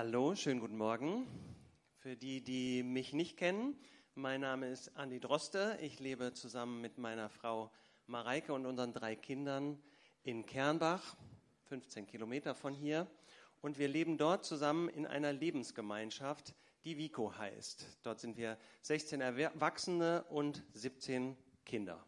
Hallo, schönen guten Morgen. Für die, die mich nicht kennen, mein Name ist Andi Droste. Ich lebe zusammen mit meiner Frau Mareike und unseren drei Kindern in Kernbach, 15 Kilometer von hier. Und wir leben dort zusammen in einer Lebensgemeinschaft, die Vico heißt. Dort sind wir 16 Erwachsene und 17 Kinder.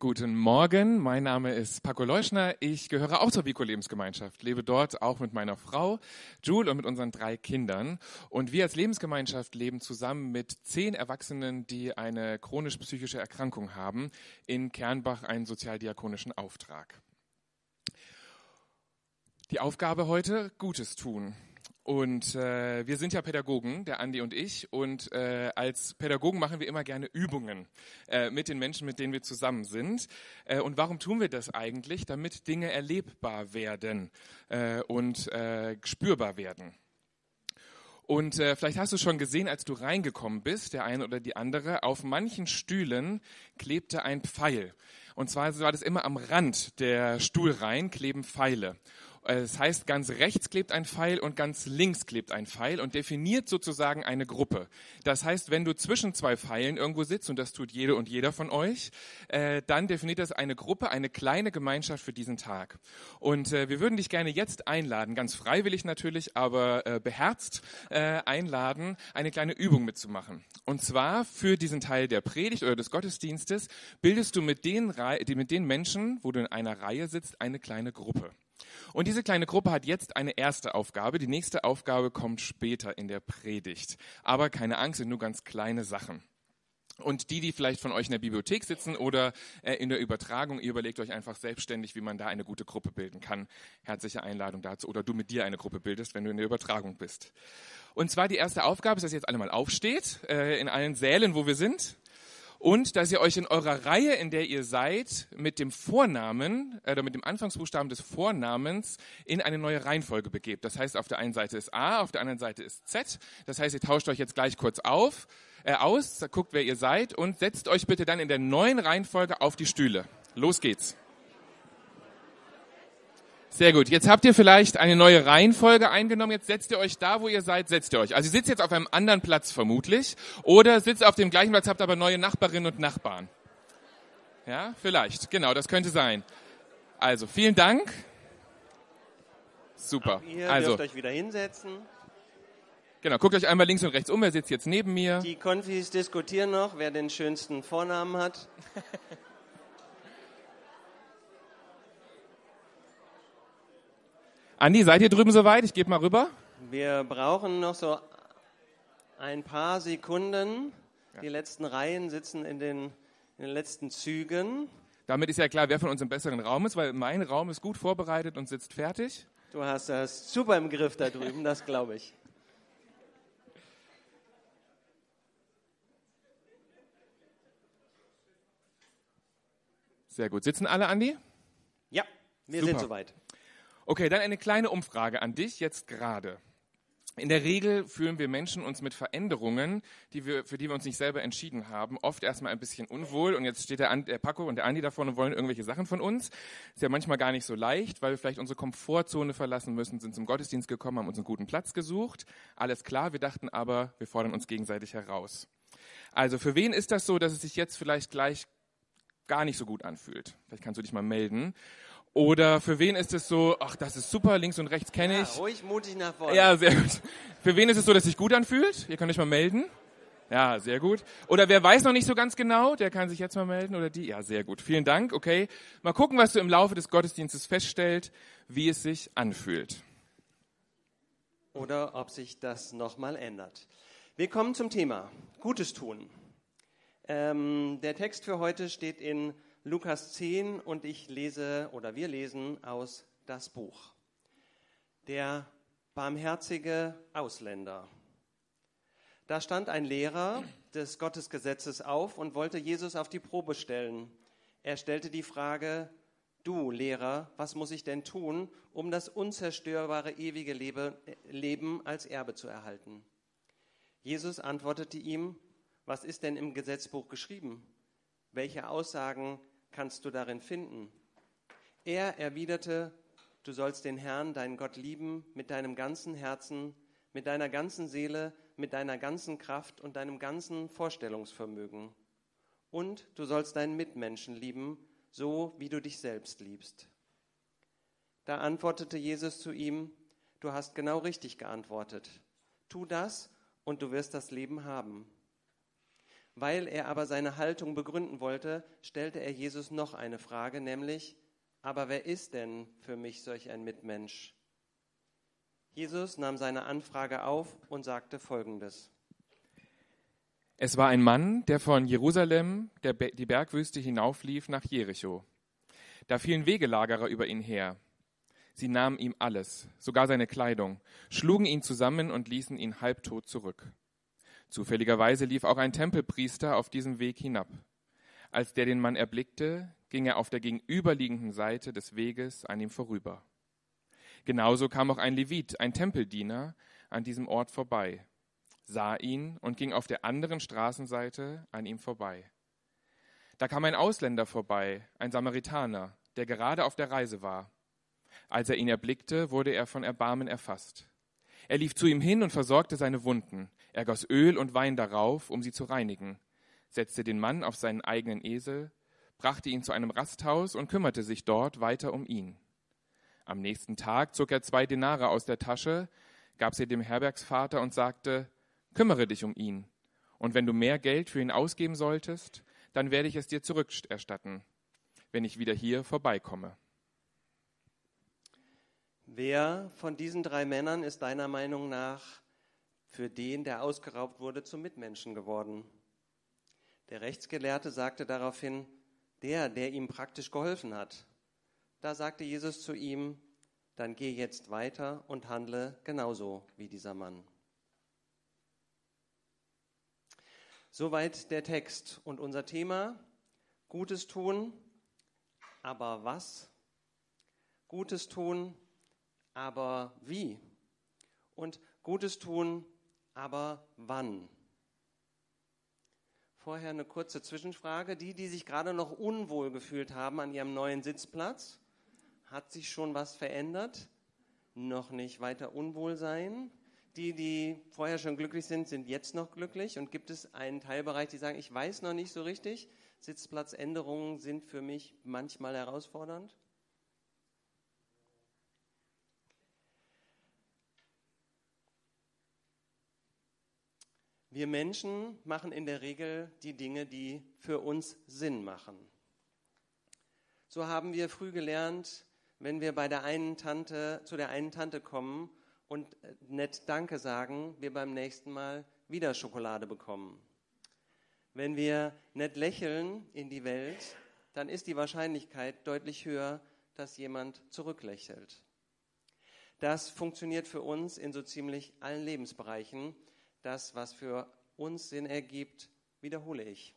Guten Morgen, mein Name ist Paco Leuschner. Ich gehöre auch zur Vico Lebensgemeinschaft, lebe dort auch mit meiner Frau Jule und mit unseren drei Kindern. Und wir als Lebensgemeinschaft leben zusammen mit zehn Erwachsenen, die eine chronisch-psychische Erkrankung haben, in Kernbach einen sozialdiakonischen Auftrag. Die Aufgabe heute, Gutes tun. Und äh, wir sind ja Pädagogen, der Andi und ich. Und äh, als Pädagogen machen wir immer gerne Übungen äh, mit den Menschen, mit denen wir zusammen sind. Äh, und warum tun wir das eigentlich? Damit Dinge erlebbar werden äh, und äh, spürbar werden. Und äh, vielleicht hast du schon gesehen, als du reingekommen bist, der eine oder die andere, auf manchen Stühlen klebte ein Pfeil. Und zwar war das immer am Rand der Stuhlreihen kleben Pfeile. Es heißt, ganz rechts klebt ein Pfeil und ganz links klebt ein Pfeil und definiert sozusagen eine Gruppe. Das heißt, wenn du zwischen zwei Pfeilen irgendwo sitzt, und das tut jede und jeder von euch, äh, dann definiert das eine Gruppe, eine kleine Gemeinschaft für diesen Tag. Und äh, wir würden dich gerne jetzt einladen, ganz freiwillig natürlich, aber äh, beherzt äh, einladen, eine kleine Übung mitzumachen. Und zwar für diesen Teil der Predigt oder des Gottesdienstes bildest du mit den, mit den Menschen, wo du in einer Reihe sitzt, eine kleine Gruppe. Und diese kleine Gruppe hat jetzt eine erste Aufgabe. Die nächste Aufgabe kommt später in der Predigt. Aber keine Angst, sind nur ganz kleine Sachen. Und die, die vielleicht von euch in der Bibliothek sitzen oder äh, in der Übertragung, ihr überlegt euch einfach selbstständig, wie man da eine gute Gruppe bilden kann. Herzliche Einladung dazu. Oder du mit dir eine Gruppe bildest, wenn du in der Übertragung bist. Und zwar die erste Aufgabe ist, dass ihr jetzt alle mal aufsteht, äh, in allen Sälen, wo wir sind und dass ihr euch in eurer Reihe, in der ihr seid, mit dem Vornamen äh, oder mit dem Anfangsbuchstaben des Vornamens in eine neue Reihenfolge begebt. Das heißt, auf der einen Seite ist A, auf der anderen Seite ist Z. Das heißt, ihr tauscht euch jetzt gleich kurz auf, äh, aus, guckt, wer ihr seid und setzt euch bitte dann in der neuen Reihenfolge auf die Stühle. Los geht's. Sehr gut. Jetzt habt ihr vielleicht eine neue Reihenfolge eingenommen. Jetzt setzt ihr euch da, wo ihr seid, setzt ihr euch. Also ihr sitzt jetzt auf einem anderen Platz vermutlich oder sitzt auf dem gleichen Platz, habt aber neue Nachbarinnen und Nachbarn. Ja, vielleicht. Genau, das könnte sein. Also, vielen Dank. Super. Ihr also, dürft euch wieder hinsetzen. Genau, guckt euch einmal links und rechts um. Wer sitzt jetzt neben mir? Die Konfis diskutieren noch, wer den schönsten Vornamen hat. Andi, seid ihr drüben soweit? Ich gebe mal rüber. Wir brauchen noch so ein paar Sekunden. Die letzten Reihen sitzen in den, in den letzten Zügen. Damit ist ja klar, wer von uns im besseren Raum ist, weil mein Raum ist gut vorbereitet und sitzt fertig. Du hast das super im Griff da drüben, das glaube ich. Sehr gut. Sitzen alle, Andi? Ja, wir Super. sind soweit. Okay, dann eine kleine Umfrage an dich jetzt gerade. In der Regel fühlen wir Menschen uns mit Veränderungen, die wir, für die wir uns nicht selber entschieden haben, oft erstmal ein bisschen unwohl. Und jetzt steht der, An der Paco und der Andi da vorne und wollen irgendwelche Sachen von uns. Ist ja manchmal gar nicht so leicht, weil wir vielleicht unsere Komfortzone verlassen müssen, sind zum Gottesdienst gekommen, haben uns einen guten Platz gesucht. Alles klar, wir dachten aber, wir fordern uns gegenseitig heraus. Also für wen ist das so, dass es sich jetzt vielleicht gleich gar nicht so gut anfühlt? Vielleicht kannst du dich mal melden. Oder für wen ist es so, ach, das ist super, links und rechts kenne Ja, ich. ruhig mutig nach vorne. Ja, sehr gut. Für wen ist es so, dass sich gut anfühlt? Ihr könnt euch mal melden. Ja, sehr gut. Oder wer weiß noch nicht so ganz genau, der kann sich jetzt mal melden oder die. Ja, sehr gut. Vielen Dank. Okay. Mal gucken, was du im Laufe des Gottesdienstes feststellst, wie es sich anfühlt. Oder ob sich das nochmal ändert. Wir kommen zum Thema Gutes tun. Ähm, der Text für heute steht in Lukas 10 und ich lese oder wir lesen aus das Buch. Der barmherzige Ausländer. Da stand ein Lehrer des Gottesgesetzes auf und wollte Jesus auf die Probe stellen. Er stellte die Frage, du Lehrer, was muss ich denn tun, um das unzerstörbare ewige Lebe, Leben als Erbe zu erhalten? Jesus antwortete ihm, was ist denn im Gesetzbuch geschrieben? Welche Aussagen kannst du darin finden? Er erwiderte, Du sollst den Herrn, deinen Gott, lieben mit deinem ganzen Herzen, mit deiner ganzen Seele, mit deiner ganzen Kraft und deinem ganzen Vorstellungsvermögen. Und du sollst deinen Mitmenschen lieben, so wie du dich selbst liebst. Da antwortete Jesus zu ihm, Du hast genau richtig geantwortet. Tu das und du wirst das Leben haben. Weil er aber seine Haltung begründen wollte, stellte er Jesus noch eine Frage, nämlich, aber wer ist denn für mich solch ein Mitmensch? Jesus nahm seine Anfrage auf und sagte Folgendes. Es war ein Mann, der von Jerusalem der, die Bergwüste hinauflief nach Jericho. Da fielen Wegelagerer über ihn her. Sie nahmen ihm alles, sogar seine Kleidung, schlugen ihn zusammen und ließen ihn halbtot zurück. Zufälligerweise lief auch ein Tempelpriester auf diesem Weg hinab. Als der den Mann erblickte, ging er auf der gegenüberliegenden Seite des Weges an ihm vorüber. Genauso kam auch ein Levit, ein Tempeldiener, an diesem Ort vorbei, sah ihn und ging auf der anderen Straßenseite an ihm vorbei. Da kam ein Ausländer vorbei, ein Samaritaner, der gerade auf der Reise war. Als er ihn erblickte, wurde er von Erbarmen erfasst. Er lief zu ihm hin und versorgte seine Wunden. Er goss Öl und Wein darauf, um sie zu reinigen, setzte den Mann auf seinen eigenen Esel, brachte ihn zu einem Rasthaus und kümmerte sich dort weiter um ihn. Am nächsten Tag zog er zwei Denare aus der Tasche, gab sie dem Herbergsvater und sagte, kümmere dich um ihn. Und wenn du mehr Geld für ihn ausgeben solltest, dann werde ich es dir zurückerstatten, wenn ich wieder hier vorbeikomme. Wer von diesen drei Männern ist deiner Meinung nach für den, der ausgeraubt wurde, zum Mitmenschen geworden? Der Rechtsgelehrte sagte daraufhin, der, der ihm praktisch geholfen hat. Da sagte Jesus zu ihm, dann geh jetzt weiter und handle genauso wie dieser Mann. Soweit der Text und unser Thema, Gutes tun, aber was? Gutes tun, aber wie? Und Gutes tun, aber wann? Vorher eine kurze Zwischenfrage. Die, die sich gerade noch unwohl gefühlt haben an ihrem neuen Sitzplatz, hat sich schon was verändert? Noch nicht weiter unwohl sein? Die, die vorher schon glücklich sind, sind jetzt noch glücklich? Und gibt es einen Teilbereich, die sagen, ich weiß noch nicht so richtig, Sitzplatzänderungen sind für mich manchmal herausfordernd? Wir Menschen machen in der Regel die Dinge, die für uns Sinn machen. So haben wir früh gelernt, wenn wir bei der einen Tante, zu der einen Tante kommen und äh, nett Danke sagen, wir beim nächsten Mal wieder Schokolade bekommen. Wenn wir nett lächeln in die Welt, dann ist die Wahrscheinlichkeit deutlich höher, dass jemand zurücklächelt. Das funktioniert für uns in so ziemlich allen Lebensbereichen. Das, was für uns Sinn ergibt, wiederhole ich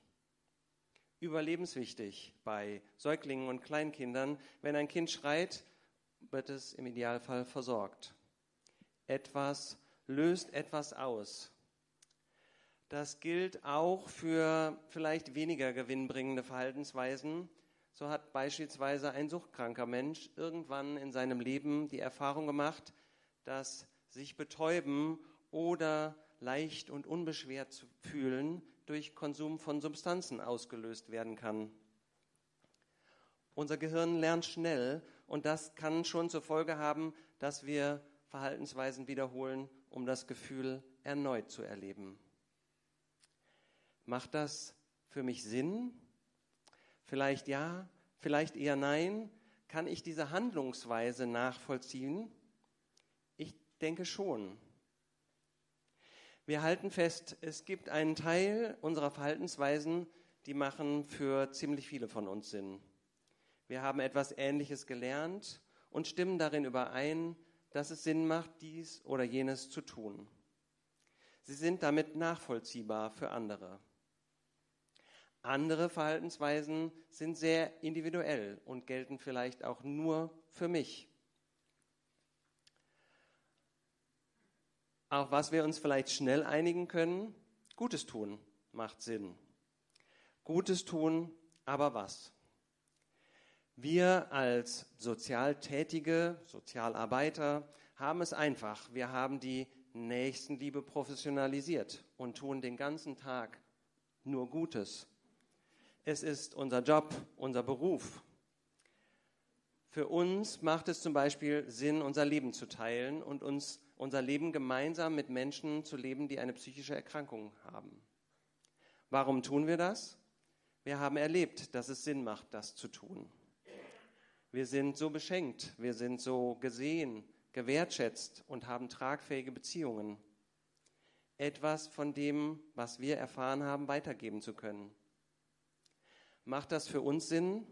überlebenswichtig bei Säuglingen und Kleinkindern. Wenn ein Kind schreit, wird es im Idealfall versorgt. Etwas löst etwas aus. Das gilt auch für vielleicht weniger gewinnbringende Verhaltensweisen. So hat beispielsweise ein suchtkranker Mensch irgendwann in seinem Leben die Erfahrung gemacht, dass sich betäuben oder leicht und unbeschwert zu fühlen durch Konsum von Substanzen ausgelöst werden kann. Unser Gehirn lernt schnell und das kann schon zur Folge haben, dass wir Verhaltensweisen wiederholen, um das Gefühl erneut zu erleben. Macht das für mich Sinn? Vielleicht ja, vielleicht eher nein. Kann ich diese Handlungsweise nachvollziehen? Ich denke schon. Wir halten fest, es gibt einen Teil unserer Verhaltensweisen, die machen für ziemlich viele von uns Sinn. Wir haben etwas Ähnliches gelernt und stimmen darin überein, dass es Sinn macht, dies oder jenes zu tun. Sie sind damit nachvollziehbar für andere. Andere Verhaltensweisen sind sehr individuell und gelten vielleicht auch nur für mich. Auf was wir uns vielleicht schnell einigen können, Gutes tun macht Sinn. Gutes tun, aber was? Wir als sozial tätige Sozialarbeiter haben es einfach. Wir haben die Nächstenliebe professionalisiert und tun den ganzen Tag nur Gutes. Es ist unser Job, unser Beruf. Für uns macht es zum Beispiel Sinn, unser Leben zu teilen und uns unser Leben gemeinsam mit Menschen zu leben, die eine psychische Erkrankung haben. Warum tun wir das? Wir haben erlebt, dass es Sinn macht, das zu tun. Wir sind so beschenkt, wir sind so gesehen, gewertschätzt und haben tragfähige Beziehungen. Etwas von dem, was wir erfahren haben, weitergeben zu können. Macht das für uns Sinn?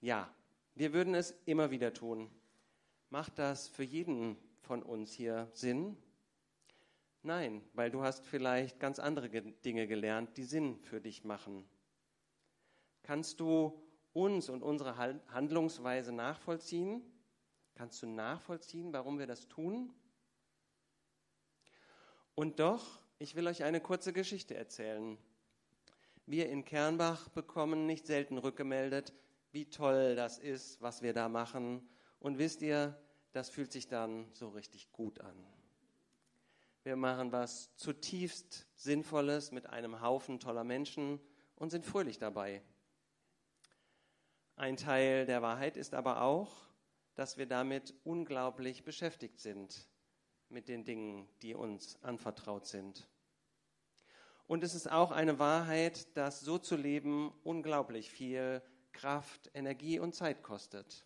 Ja, wir würden es immer wieder tun. Macht das für jeden von uns hier Sinn? Nein, weil du hast vielleicht ganz andere Dinge gelernt, die Sinn für dich machen. Kannst du uns und unsere Handlungsweise nachvollziehen? Kannst du nachvollziehen, warum wir das tun? Und doch, ich will euch eine kurze Geschichte erzählen. Wir in Kernbach bekommen nicht selten rückgemeldet, wie toll das ist, was wir da machen. Und wisst ihr, das fühlt sich dann so richtig gut an. Wir machen was zutiefst Sinnvolles mit einem Haufen toller Menschen und sind fröhlich dabei. Ein Teil der Wahrheit ist aber auch, dass wir damit unglaublich beschäftigt sind mit den Dingen, die uns anvertraut sind. Und es ist auch eine Wahrheit, dass so zu leben unglaublich viel Kraft, Energie und Zeit kostet.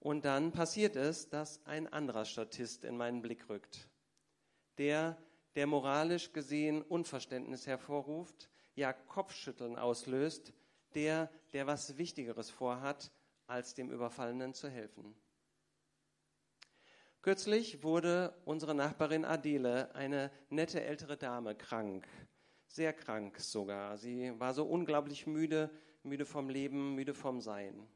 Und dann passiert es, dass ein anderer Statist in meinen Blick rückt. Der, der moralisch gesehen Unverständnis hervorruft, ja Kopfschütteln auslöst, der, der was Wichtigeres vorhat, als dem Überfallenen zu helfen. Kürzlich wurde unsere Nachbarin Adele, eine nette ältere Dame, krank. Sehr krank sogar. Sie war so unglaublich müde, müde vom Leben, müde vom Sein.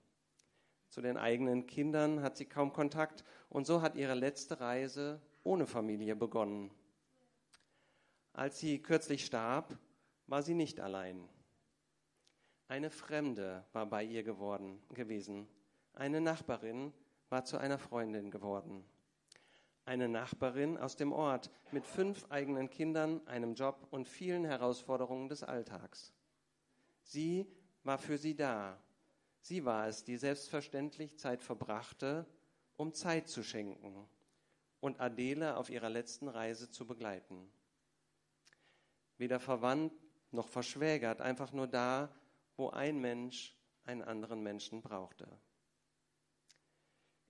Zu den eigenen Kindern hat sie kaum Kontakt und so hat ihre letzte Reise ohne Familie begonnen. Als sie kürzlich starb, war sie nicht allein. Eine Fremde war bei ihr geworden, gewesen. Eine Nachbarin war zu einer Freundin geworden. Eine Nachbarin aus dem Ort mit fünf eigenen Kindern, einem Job und vielen Herausforderungen des Alltags. Sie war für sie da. Sie war es, die selbstverständlich Zeit verbrachte, um Zeit zu schenken und Adele auf ihrer letzten Reise zu begleiten. Weder verwandt noch verschwägert, einfach nur da, wo ein Mensch einen anderen Menschen brauchte.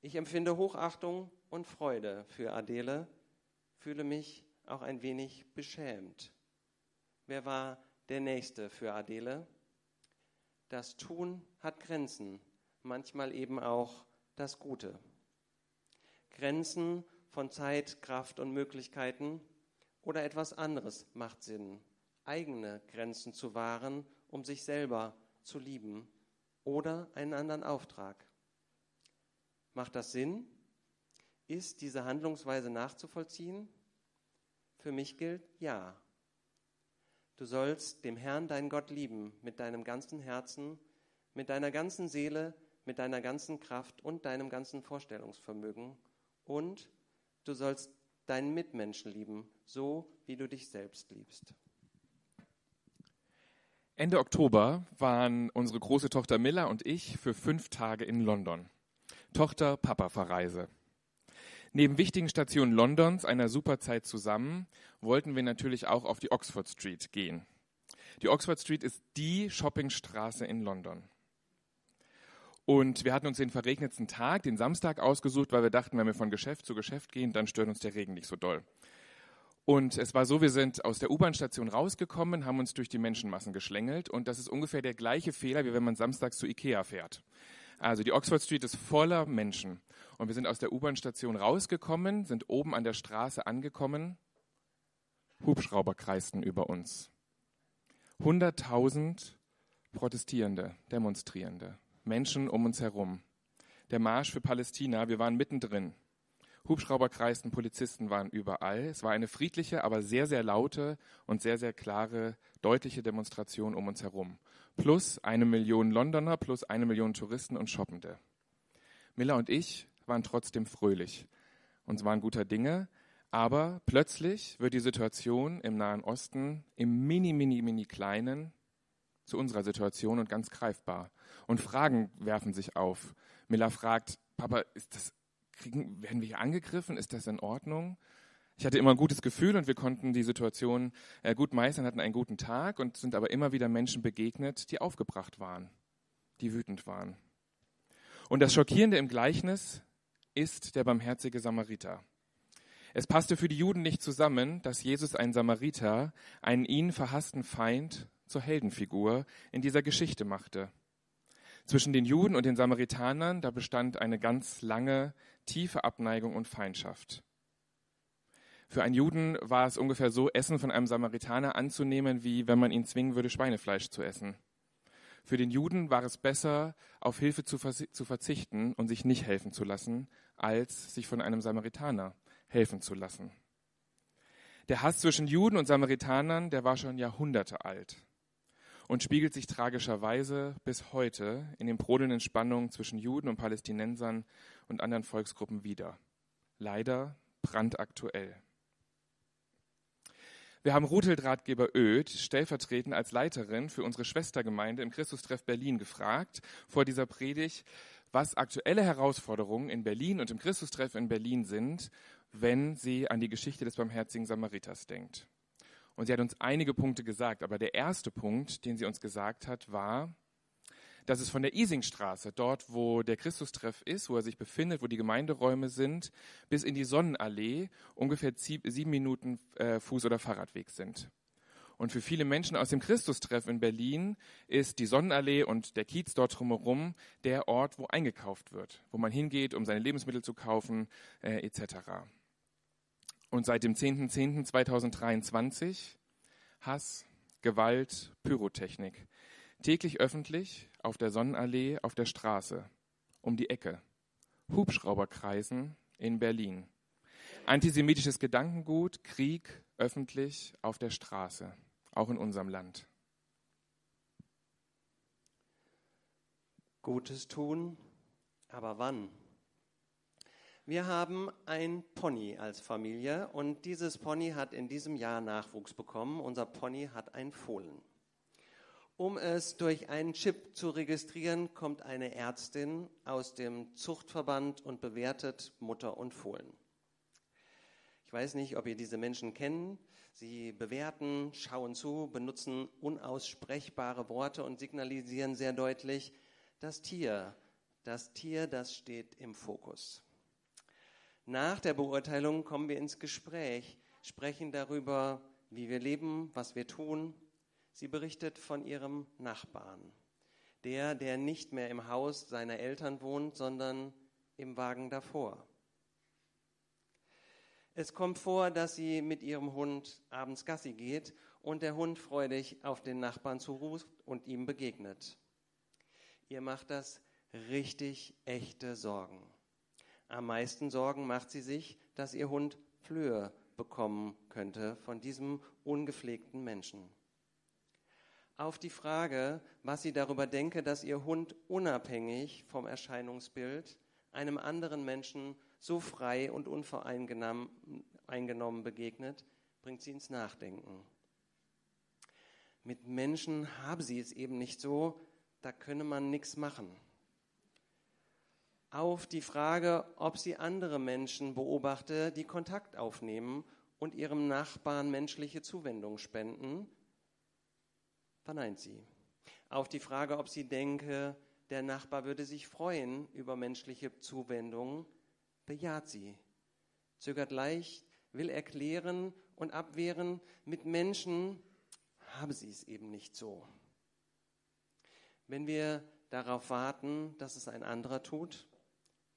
Ich empfinde Hochachtung und Freude für Adele, fühle mich auch ein wenig beschämt. Wer war der Nächste für Adele? Das Tun hat Grenzen, manchmal eben auch das Gute. Grenzen von Zeit, Kraft und Möglichkeiten oder etwas anderes macht Sinn, eigene Grenzen zu wahren um sich selber zu lieben oder einen anderen Auftrag. Macht das Sinn? Ist diese Handlungsweise nachzuvollziehen? Für mich gilt ja. Du sollst dem Herrn, deinen Gott, lieben mit deinem ganzen Herzen, mit deiner ganzen Seele, mit deiner ganzen Kraft und deinem ganzen Vorstellungsvermögen. Und du sollst deinen Mitmenschen lieben, so wie du dich selbst liebst. Ende Oktober waren unsere große Tochter Miller und ich für fünf Tage in London. Tochter-Papa-Verreise. Neben wichtigen Stationen Londons, einer super Zeit zusammen, wollten wir natürlich auch auf die Oxford Street gehen. Die Oxford Street ist die Shoppingstraße in London. Und wir hatten uns den verregnetsten Tag, den Samstag ausgesucht, weil wir dachten, wenn wir von Geschäft zu Geschäft gehen, dann stört uns der Regen nicht so doll. Und es war so, wir sind aus der U-Bahn-Station rausgekommen, haben uns durch die Menschenmassen geschlängelt und das ist ungefähr der gleiche Fehler, wie wenn man samstags zu Ikea fährt. Also die Oxford Street ist voller Menschen und wir sind aus der U-Bahn-Station rausgekommen, sind oben an der Straße angekommen, Hubschrauber kreisten über uns. 100.000 Protestierende, Demonstrierende, Menschen um uns herum. Der Marsch für Palästina, wir waren mittendrin. Hubschrauber kreisten, Polizisten waren überall. Es war eine friedliche, aber sehr, sehr laute und sehr, sehr klare, deutliche Demonstration um uns herum. Plus eine Million Londoner, plus eine Million Touristen und Shoppende. Miller und ich waren trotzdem fröhlich. Uns waren guter Dinge, aber plötzlich wird die Situation im Nahen Osten im mini, mini, mini kleinen zu unserer Situation und ganz greifbar. Und Fragen werfen sich auf. Miller fragt, Papa, ist das kriegen, werden wir hier angegriffen? Ist das in Ordnung? Ich hatte immer ein gutes Gefühl und wir konnten die Situation äh, gut meistern, hatten einen guten Tag und sind aber immer wieder Menschen begegnet, die aufgebracht waren, die wütend waren. Und das Schockierende im Gleichnis ist der barmherzige Samariter. Es passte für die Juden nicht zusammen, dass Jesus einen Samariter, einen ihnen verhassten Feind, zur Heldenfigur in dieser Geschichte machte. Zwischen den Juden und den Samaritanern, da bestand eine ganz lange, tiefe Abneigung und Feindschaft. Für einen Juden war es ungefähr so, Essen von einem Samaritaner anzunehmen, wie wenn man ihn zwingen würde, Schweinefleisch zu essen. Für den Juden war es besser, auf Hilfe zu, zu verzichten und sich nicht helfen zu lassen, als sich von einem Samaritaner helfen zu lassen. Der Hass zwischen Juden und Samaritanern, der war schon Jahrhunderte alt und spiegelt sich tragischerweise bis heute in den brodelnden Spannungen zwischen Juden und Palästinensern und anderen Volksgruppen wider. Leider brandaktuell. Wir haben Ruthelt Ratgeber Oeth stellvertretend als Leiterin für unsere Schwestergemeinde im Christustreff Berlin gefragt vor dieser Predigt, was aktuelle Herausforderungen in Berlin und im Christustreff in Berlin sind, wenn sie an die Geschichte des barmherzigen Samariters denkt. Und sie hat uns einige Punkte gesagt, aber der erste Punkt, den sie uns gesagt hat, war, dass es von der Isingstraße, dort wo der Christustreff ist, wo er sich befindet, wo die Gemeinderäume sind, bis in die Sonnenallee ungefähr sieben Minuten äh, Fuß- oder Fahrradweg sind. Und für viele Menschen aus dem Christustreff in Berlin ist die Sonnenallee und der Kiez dort drumherum der Ort, wo eingekauft wird, wo man hingeht, um seine Lebensmittel zu kaufen, äh, etc. Und seit dem 10.10.2023 Hass, Gewalt, Pyrotechnik. Täglich öffentlich, auf der Sonnenallee, auf der Straße, um die Ecke. Hubschrauberkreisen in Berlin. Antisemitisches Gedankengut, Krieg, öffentlich, auf der Straße, auch in unserem Land. Gutes tun, aber wann? Wir haben ein Pony als Familie und dieses Pony hat in diesem Jahr Nachwuchs bekommen. Unser Pony hat ein Fohlen. Um es durch einen Chip zu registrieren, kommt eine Ärztin aus dem Zuchtverband und bewertet Mutter und Fohlen. Ich weiß nicht, ob ihr diese Menschen kennt. Sie bewerten, schauen zu, benutzen unaussprechbare Worte und signalisieren sehr deutlich, das Tier, das Tier, das steht im Fokus. Nach der Beurteilung kommen wir ins Gespräch, sprechen darüber, wie wir leben, was wir tun. Sie berichtet von ihrem Nachbarn, der, der nicht mehr im Haus seiner Eltern wohnt, sondern im Wagen davor. Es kommt vor, dass sie mit ihrem Hund abends Gassi geht und der Hund freudig auf den Nachbarn zuruft und ihm begegnet. Ihr macht das richtig echte Sorgen. Am meisten Sorgen macht sie sich, dass ihr Hund Flöhe bekommen könnte von diesem ungepflegten Menschen. Auf die Frage, was sie darüber denke, dass ihr Hund unabhängig vom Erscheinungsbild einem anderen Menschen so frei und unvoreingenommen begegnet, bringt sie ins Nachdenken. Mit Menschen habe sie es eben nicht so, da könne man nichts machen auf die Frage, ob sie andere Menschen beobachte, die Kontakt aufnehmen und ihrem Nachbarn menschliche Zuwendung spenden, verneint sie. Auf die Frage, ob sie denke, der Nachbar würde sich freuen über menschliche Zuwendung, bejaht sie. Zögert leicht, will erklären und abwehren, mit Menschen habe sie es eben nicht so. Wenn wir darauf warten, dass es ein anderer tut,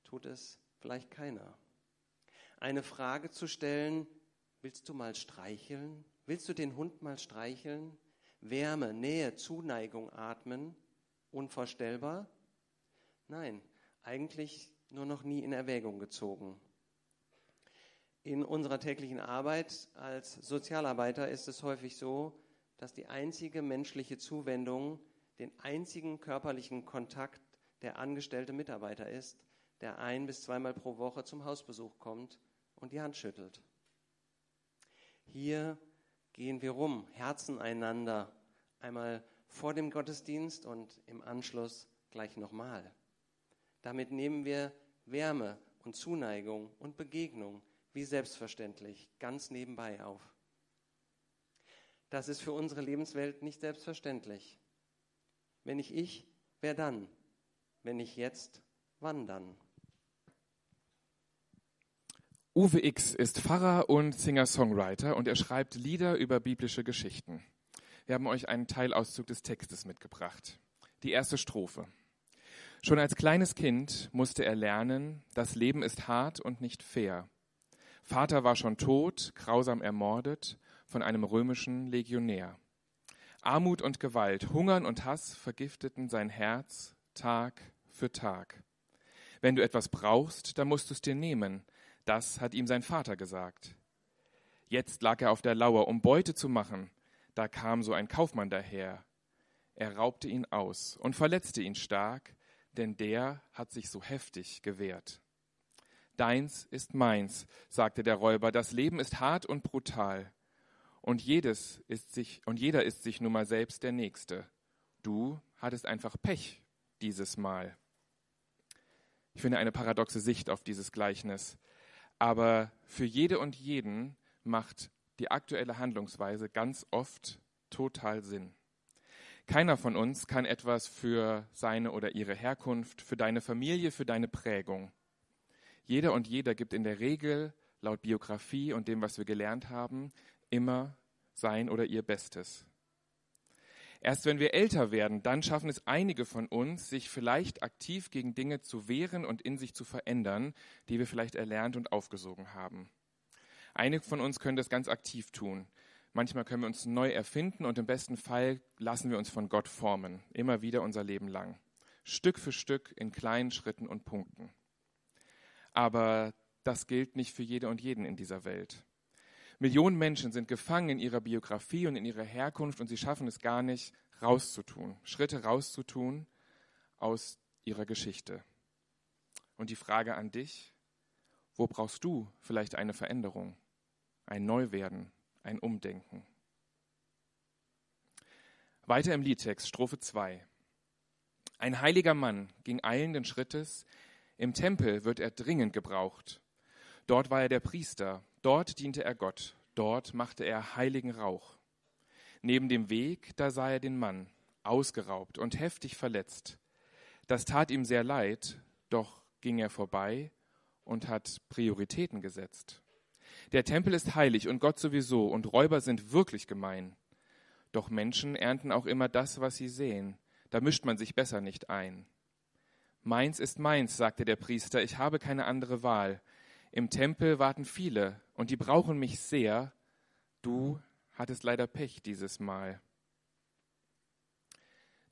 tut es vielleicht keiner. Eine Frage zu stellen, willst du mal streicheln? Willst du den Hund mal streicheln? Wärme, Nähe, Zuneigung atmen? Unvorstellbar? Nein, eigentlich nur noch nie in Erwägung gezogen. In unserer täglichen Arbeit als Sozialarbeiter ist es häufig so, dass die einzige menschliche Zuwendung den einzigen körperlichen Kontakt der angestellte Mitarbeiter ist, der ein bis zweimal pro Woche zum Hausbesuch kommt und die Hand schüttelt. Hier gehen wir rum, herzen einander, einmal vor dem Gottesdienst und im Anschluss gleich nochmal. Damit nehmen wir Wärme und Zuneigung und Begegnung wie selbstverständlich ganz nebenbei auf. Das ist für unsere Lebenswelt nicht selbstverständlich. Wenn nicht ich, wer dann? Wenn nicht jetzt, wann dann? Uwe X ist Pfarrer und Singer-Songwriter und er schreibt Lieder über biblische Geschichten. Wir haben euch einen Teilauszug des Textes mitgebracht. Die erste Strophe. Schon als kleines Kind musste er lernen, das Leben ist hart und nicht fair. Vater war schon tot, grausam ermordet von einem römischen Legionär. Armut und Gewalt, Hungern und Hass vergifteten sein Herz Tag für Tag. Wenn du etwas brauchst, dann musst du es dir nehmen. Das hat ihm sein Vater gesagt. Jetzt lag er auf der Lauer, um Beute zu machen. Da kam so ein Kaufmann daher. Er raubte ihn aus und verletzte ihn stark, denn der hat sich so heftig gewehrt. Deins ist meins, sagte der Räuber, das Leben ist hart und brutal. Und jedes ist sich, und jeder ist sich nun mal selbst der Nächste. Du hattest einfach Pech dieses Mal. Ich finde eine paradoxe Sicht auf dieses Gleichnis. Aber für jede und jeden macht die aktuelle Handlungsweise ganz oft total Sinn. Keiner von uns kann etwas für seine oder ihre Herkunft, für deine Familie, für deine Prägung. Jeder und jeder gibt in der Regel, laut Biografie und dem, was wir gelernt haben, immer sein oder ihr Bestes. Erst wenn wir älter werden, dann schaffen es einige von uns, sich vielleicht aktiv gegen Dinge zu wehren und in sich zu verändern, die wir vielleicht erlernt und aufgesogen haben. Einige von uns können das ganz aktiv tun. Manchmal können wir uns neu erfinden und im besten Fall lassen wir uns von Gott formen, immer wieder unser Leben lang. Stück für Stück in kleinen Schritten und Punkten. Aber das gilt nicht für jede und jeden in dieser Welt. Millionen Menschen sind gefangen in ihrer Biografie und in ihrer Herkunft und sie schaffen es gar nicht, rauszutun, Schritte rauszutun aus ihrer Geschichte. Und die Frage an dich, wo brauchst du vielleicht eine Veränderung, ein Neuwerden, ein Umdenken. Weiter im Liedtext, Strophe 2. Ein heiliger Mann ging eilenden Schrittes, im Tempel wird er dringend gebraucht. Dort war er der Priester, dort diente er Gott, dort machte er heiligen Rauch. Neben dem Weg, da sah er den Mann, ausgeraubt und heftig verletzt. Das tat ihm sehr leid, doch ging er vorbei und hat Prioritäten gesetzt. Der Tempel ist heilig und Gott sowieso, und Räuber sind wirklich gemein. Doch Menschen ernten auch immer das, was sie sehen. Da mischt man sich besser nicht ein. Meins ist meins, sagte der Priester, ich habe keine andere Wahl. Im Tempel warten viele, und die brauchen mich sehr. Du hattest leider Pech dieses Mal.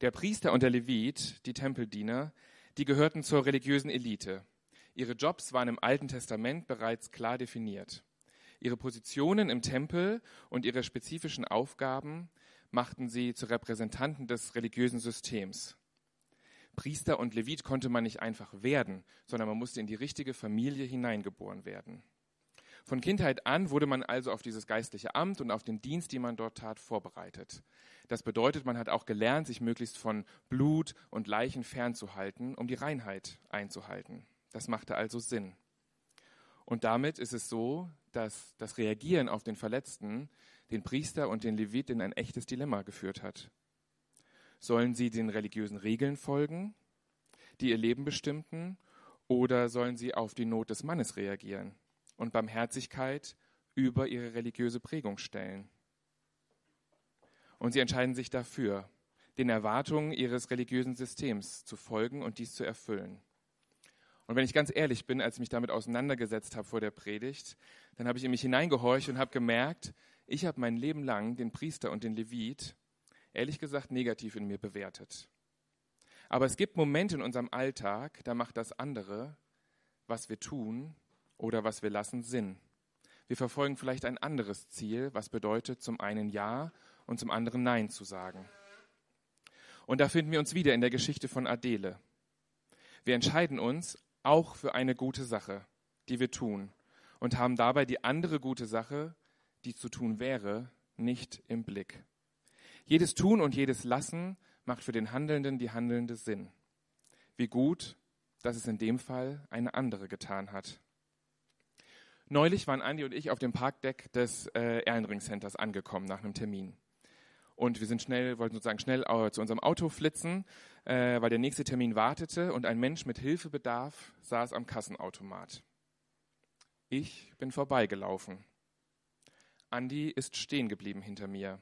Der Priester und der Levit, die Tempeldiener, die gehörten zur religiösen Elite. Ihre Jobs waren im Alten Testament bereits klar definiert. Ihre Positionen im Tempel und ihre spezifischen Aufgaben machten sie zu Repräsentanten des religiösen Systems. Priester und Levit konnte man nicht einfach werden, sondern man musste in die richtige Familie hineingeboren werden. Von Kindheit an wurde man also auf dieses geistliche Amt und auf den Dienst, den man dort tat, vorbereitet. Das bedeutet, man hat auch gelernt, sich möglichst von Blut und Leichen fernzuhalten, um die Reinheit einzuhalten. Das machte also Sinn. Und damit ist es so, dass das Reagieren auf den Verletzten den Priester und den Levit in ein echtes Dilemma geführt hat. Sollen sie den religiösen Regeln folgen, die ihr Leben bestimmten, oder sollen sie auf die Not des Mannes reagieren und Barmherzigkeit über ihre religiöse Prägung stellen? Und sie entscheiden sich dafür, den Erwartungen ihres religiösen Systems zu folgen und dies zu erfüllen. Und wenn ich ganz ehrlich bin, als ich mich damit auseinandergesetzt habe vor der Predigt, dann habe ich in mich hineingehorcht und habe gemerkt, ich habe mein Leben lang den Priester und den Levit ehrlich gesagt negativ in mir bewertet. Aber es gibt Momente in unserem Alltag, da macht das andere, was wir tun oder was wir lassen, Sinn. Wir verfolgen vielleicht ein anderes Ziel, was bedeutet, zum einen Ja und zum anderen Nein zu sagen. Und da finden wir uns wieder in der Geschichte von Adele. Wir entscheiden uns auch für eine gute Sache, die wir tun, und haben dabei die andere gute Sache, die zu tun wäre, nicht im Blick. Jedes Tun und jedes Lassen macht für den Handelnden die Handelnde Sinn. Wie gut, dass es in dem Fall eine andere getan hat. Neulich waren Andi und ich auf dem Parkdeck des äh, Erlenring Centers angekommen nach einem Termin. Und wir sind schnell, wollten sozusagen schnell zu unserem Auto flitzen, äh, weil der nächste Termin wartete und ein Mensch mit Hilfebedarf saß am Kassenautomat. Ich bin vorbeigelaufen. Andi ist stehen geblieben hinter mir.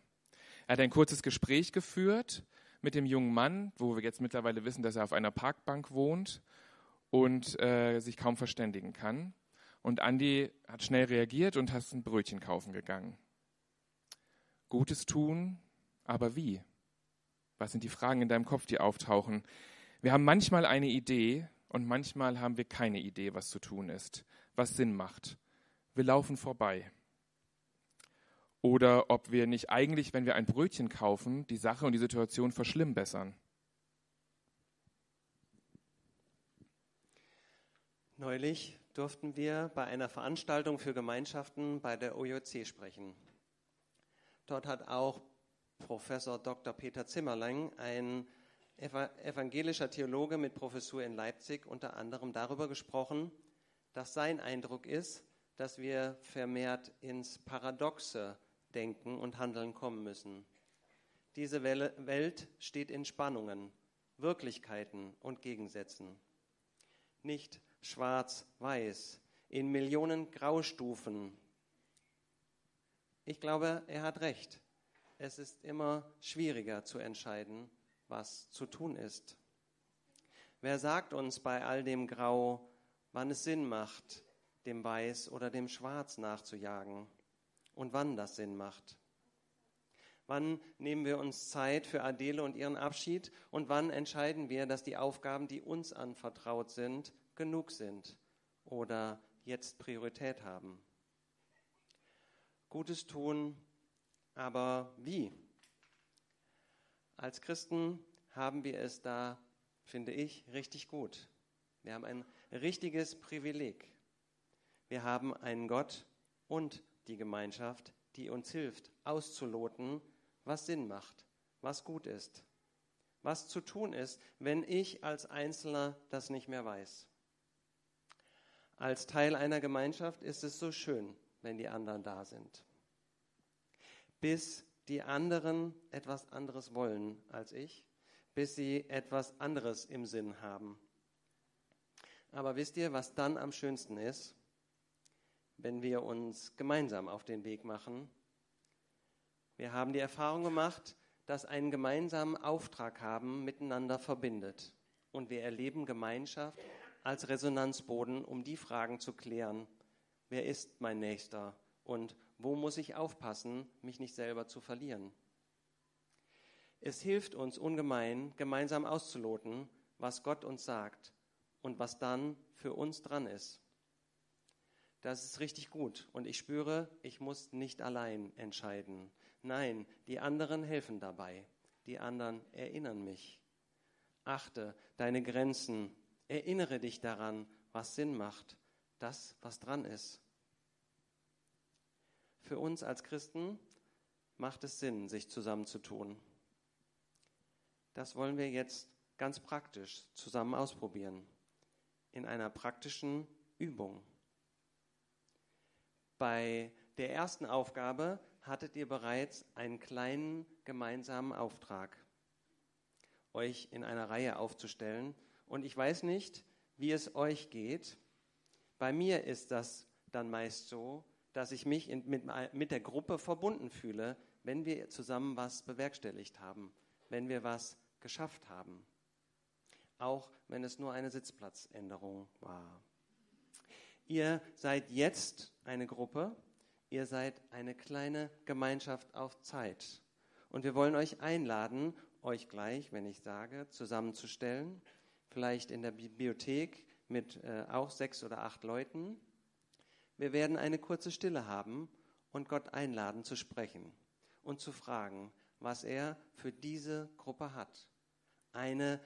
Er hat ein kurzes Gespräch geführt mit dem jungen Mann, wo wir jetzt mittlerweile wissen, dass er auf einer Parkbank wohnt und äh, sich kaum verständigen kann. Und Andi hat schnell reagiert und ist ein Brötchen kaufen gegangen. Gutes tun, aber wie? Was sind die Fragen in deinem Kopf, die auftauchen? Wir haben manchmal eine Idee und manchmal haben wir keine Idee, was zu tun ist, was Sinn macht. Wir laufen vorbei. Oder ob wir nicht eigentlich, wenn wir ein Brötchen kaufen, die Sache und die Situation verschlimmbessern. Neulich durften wir bei einer Veranstaltung für Gemeinschaften bei der OJC sprechen. Dort hat auch Professor Dr. Peter Zimmerlein, ein evangelischer Theologe mit Professur in Leipzig, unter anderem darüber gesprochen, dass sein Eindruck ist, dass wir vermehrt ins Paradoxe denken und handeln kommen müssen. Diese Welt steht in Spannungen, Wirklichkeiten und Gegensätzen. Nicht schwarz-weiß, in Millionen Graustufen. Ich glaube, er hat recht. Es ist immer schwieriger zu entscheiden, was zu tun ist. Wer sagt uns bei all dem Grau, wann es Sinn macht, dem Weiß oder dem Schwarz nachzujagen und wann das Sinn macht? Wann nehmen wir uns Zeit für Adele und ihren Abschied und wann entscheiden wir, dass die Aufgaben, die uns anvertraut sind, genug sind oder jetzt Priorität haben. Gutes tun, aber wie? Als Christen haben wir es da, finde ich, richtig gut. Wir haben ein richtiges Privileg. Wir haben einen Gott und die Gemeinschaft, die uns hilft, auszuloten, was Sinn macht, was gut ist, was zu tun ist, wenn ich als Einzelner das nicht mehr weiß. Als Teil einer Gemeinschaft ist es so schön, wenn die anderen da sind. Bis die anderen etwas anderes wollen als ich, bis sie etwas anderes im Sinn haben. Aber wisst ihr, was dann am schönsten ist? Wenn wir uns gemeinsam auf den Weg machen. Wir haben die Erfahrung gemacht, dass einen gemeinsamen Auftrag haben miteinander verbindet. Und wir erleben Gemeinschaft als Resonanzboden, um die Fragen zu klären, wer ist mein Nächster und wo muss ich aufpassen, mich nicht selber zu verlieren. Es hilft uns ungemein, gemeinsam auszuloten, was Gott uns sagt und was dann für uns dran ist. Das ist richtig gut und ich spüre, ich muss nicht allein entscheiden. Nein, die anderen helfen dabei. Die anderen erinnern mich. Achte deine Grenzen Erinnere dich daran, was Sinn macht, das, was dran ist. Für uns als Christen macht es Sinn, sich zusammenzutun. Das wollen wir jetzt ganz praktisch zusammen ausprobieren, in einer praktischen Übung. Bei der ersten Aufgabe hattet ihr bereits einen kleinen gemeinsamen Auftrag, euch in einer Reihe aufzustellen und ich weiß nicht, wie es euch geht. Bei mir ist das dann meist so, dass ich mich in, mit, mit der Gruppe verbunden fühle, wenn wir zusammen was bewerkstelligt haben, wenn wir was geschafft haben. Auch wenn es nur eine Sitzplatzänderung war. Ihr seid jetzt eine Gruppe, ihr seid eine kleine Gemeinschaft auf Zeit. Und wir wollen euch einladen, euch gleich, wenn ich sage, zusammenzustellen vielleicht in der Bibliothek mit äh, auch sechs oder acht Leuten. Wir werden eine kurze Stille haben und Gott einladen zu sprechen und zu fragen, was er für diese Gruppe hat. Eine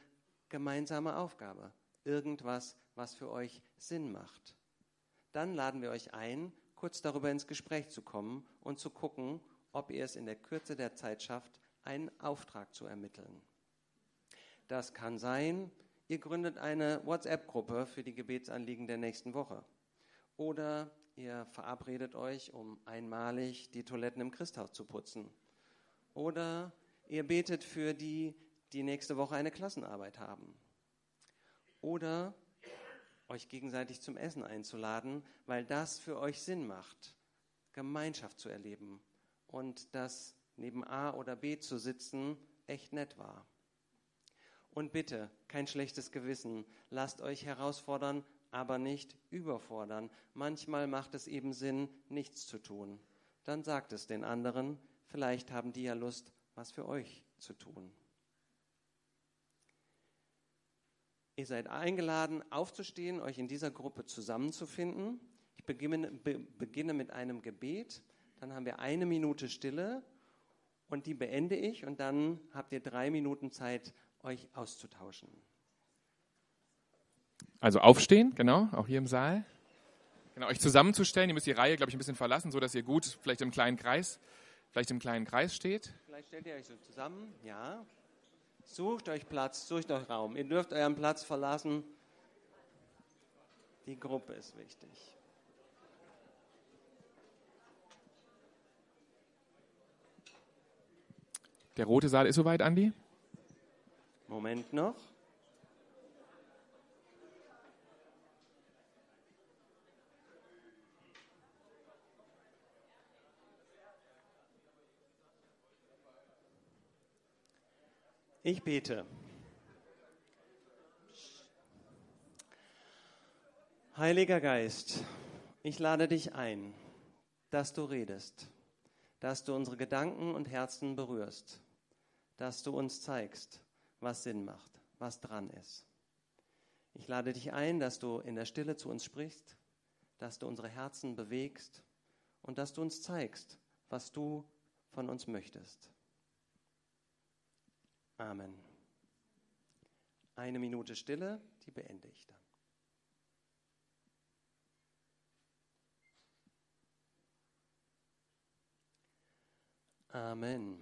gemeinsame Aufgabe, irgendwas, was für euch Sinn macht. Dann laden wir euch ein, kurz darüber ins Gespräch zu kommen und zu gucken, ob ihr es in der Kürze der Zeit schafft, einen Auftrag zu ermitteln. Das kann sein, ihr gründet eine WhatsApp-Gruppe für die Gebetsanliegen der nächsten Woche. Oder ihr verabredet euch, um einmalig die Toiletten im Christhaus zu putzen. Oder ihr betet für die, die nächste Woche eine Klassenarbeit haben. Oder euch gegenseitig zum Essen einzuladen, weil das für euch Sinn macht, Gemeinschaft zu erleben und das neben A oder B zu sitzen echt nett war. Und bitte, kein schlechtes Gewissen, lasst euch herausfordern, aber nicht überfordern. Manchmal macht es eben Sinn, nichts zu tun. Dann sagt es den anderen, vielleicht haben die ja Lust, was für euch zu tun. Ihr seid eingeladen, aufzustehen, euch in dieser Gruppe zusammenzufinden. Ich beginne, be, beginne mit einem Gebet, dann haben wir eine Minute Stille und die beende ich und dann habt ihr drei Minuten Zeit, euch auszutauschen. Also aufstehen, genau, auch hier im Saal. Genau, euch zusammenzustellen. Ihr müsst die Reihe, glaube ich, ein bisschen verlassen, so dass ihr gut vielleicht im kleinen Kreis, vielleicht im kleinen Kreis steht. Vielleicht stellt ihr euch so zusammen, ja. Sucht euch Platz, sucht euch Raum. Ihr dürft euren Platz verlassen. Die Gruppe ist wichtig. Der rote Saal ist soweit, Andi? Moment noch. Ich bete. Heiliger Geist, ich lade dich ein, dass du redest, dass du unsere Gedanken und Herzen berührst, dass du uns zeigst, was Sinn macht, was dran ist. Ich lade dich ein, dass du in der Stille zu uns sprichst, dass du unsere Herzen bewegst und dass du uns zeigst, was du von uns möchtest. Amen. Eine Minute Stille, die beende ich dann. Amen.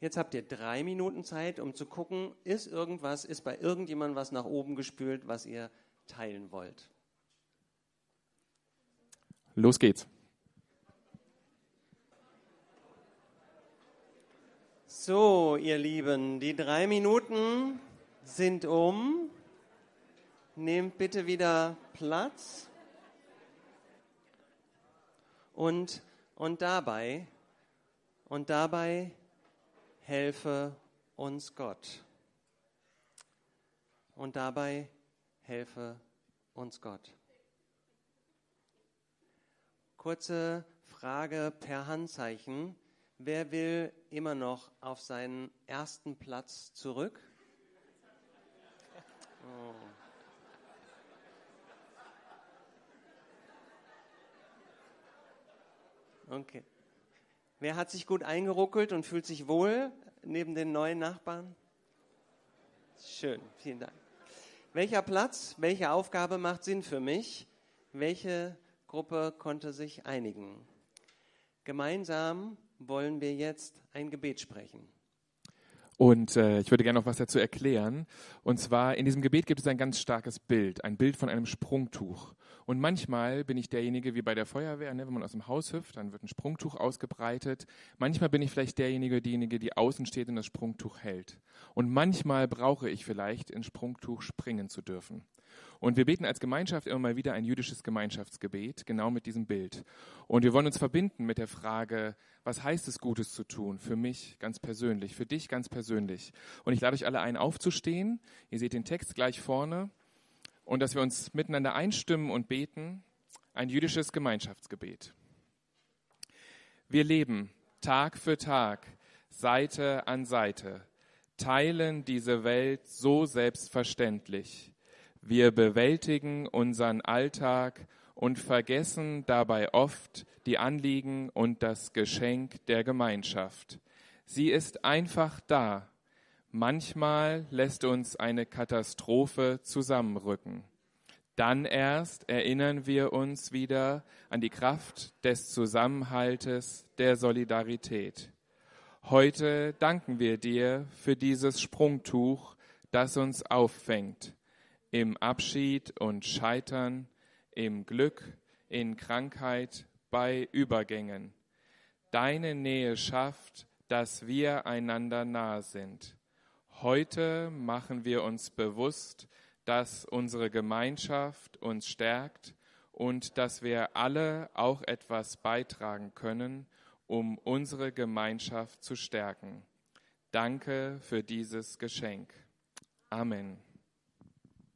Jetzt habt ihr drei Minuten Zeit, um zu gucken, ist irgendwas, ist bei irgendjemandem was nach oben gespült, was ihr teilen wollt. Los geht's. So, ihr Lieben, die drei Minuten sind um. Nehmt bitte wieder Platz. Und, und dabei, und dabei helfe uns Gott. Und dabei helfe uns Gott. Kurze Frage per Handzeichen. Wer will immer noch auf seinen ersten Platz zurück? Oh. Okay. Wer hat sich gut eingeruckelt und fühlt sich wohl neben den neuen Nachbarn? Schön, vielen Dank. Welcher Platz, welche Aufgabe macht Sinn für mich? Welche Gruppe konnte sich einigen? Gemeinsam wollen wir jetzt ein Gebet sprechen. Und äh, ich würde gerne noch was dazu erklären. Und zwar in diesem Gebet gibt es ein ganz starkes Bild, ein Bild von einem Sprungtuch. Und manchmal bin ich derjenige wie bei der Feuerwehr, ne, wenn man aus dem Haus hüpft, dann wird ein Sprungtuch ausgebreitet. Manchmal bin ich vielleicht derjenige, diejenige, die außen steht und das Sprungtuch hält. Und manchmal brauche ich vielleicht, ins Sprungtuch springen zu dürfen. Und wir beten als Gemeinschaft immer mal wieder ein jüdisches Gemeinschaftsgebet, genau mit diesem Bild. Und wir wollen uns verbinden mit der Frage, was heißt es, Gutes zu tun? Für mich ganz persönlich, für dich ganz persönlich. Und ich lade euch alle ein, aufzustehen. Ihr seht den Text gleich vorne. Und dass wir uns miteinander einstimmen und beten. Ein jüdisches Gemeinschaftsgebet. Wir leben Tag für Tag, Seite an Seite, teilen diese Welt so selbstverständlich wir bewältigen unseren Alltag und vergessen dabei oft die Anliegen und das Geschenk der Gemeinschaft. Sie ist einfach da. Manchmal lässt uns eine Katastrophe zusammenrücken. Dann erst erinnern wir uns wieder an die Kraft des Zusammenhaltes, der Solidarität. Heute danken wir dir für dieses Sprungtuch, das uns auffängt, im Abschied und Scheitern, im Glück, in Krankheit, bei Übergängen. Deine Nähe schafft, dass wir einander nahe sind. Heute machen wir uns bewusst, dass unsere Gemeinschaft uns stärkt und dass wir alle auch etwas beitragen können, um unsere Gemeinschaft zu stärken. Danke für dieses Geschenk. Amen.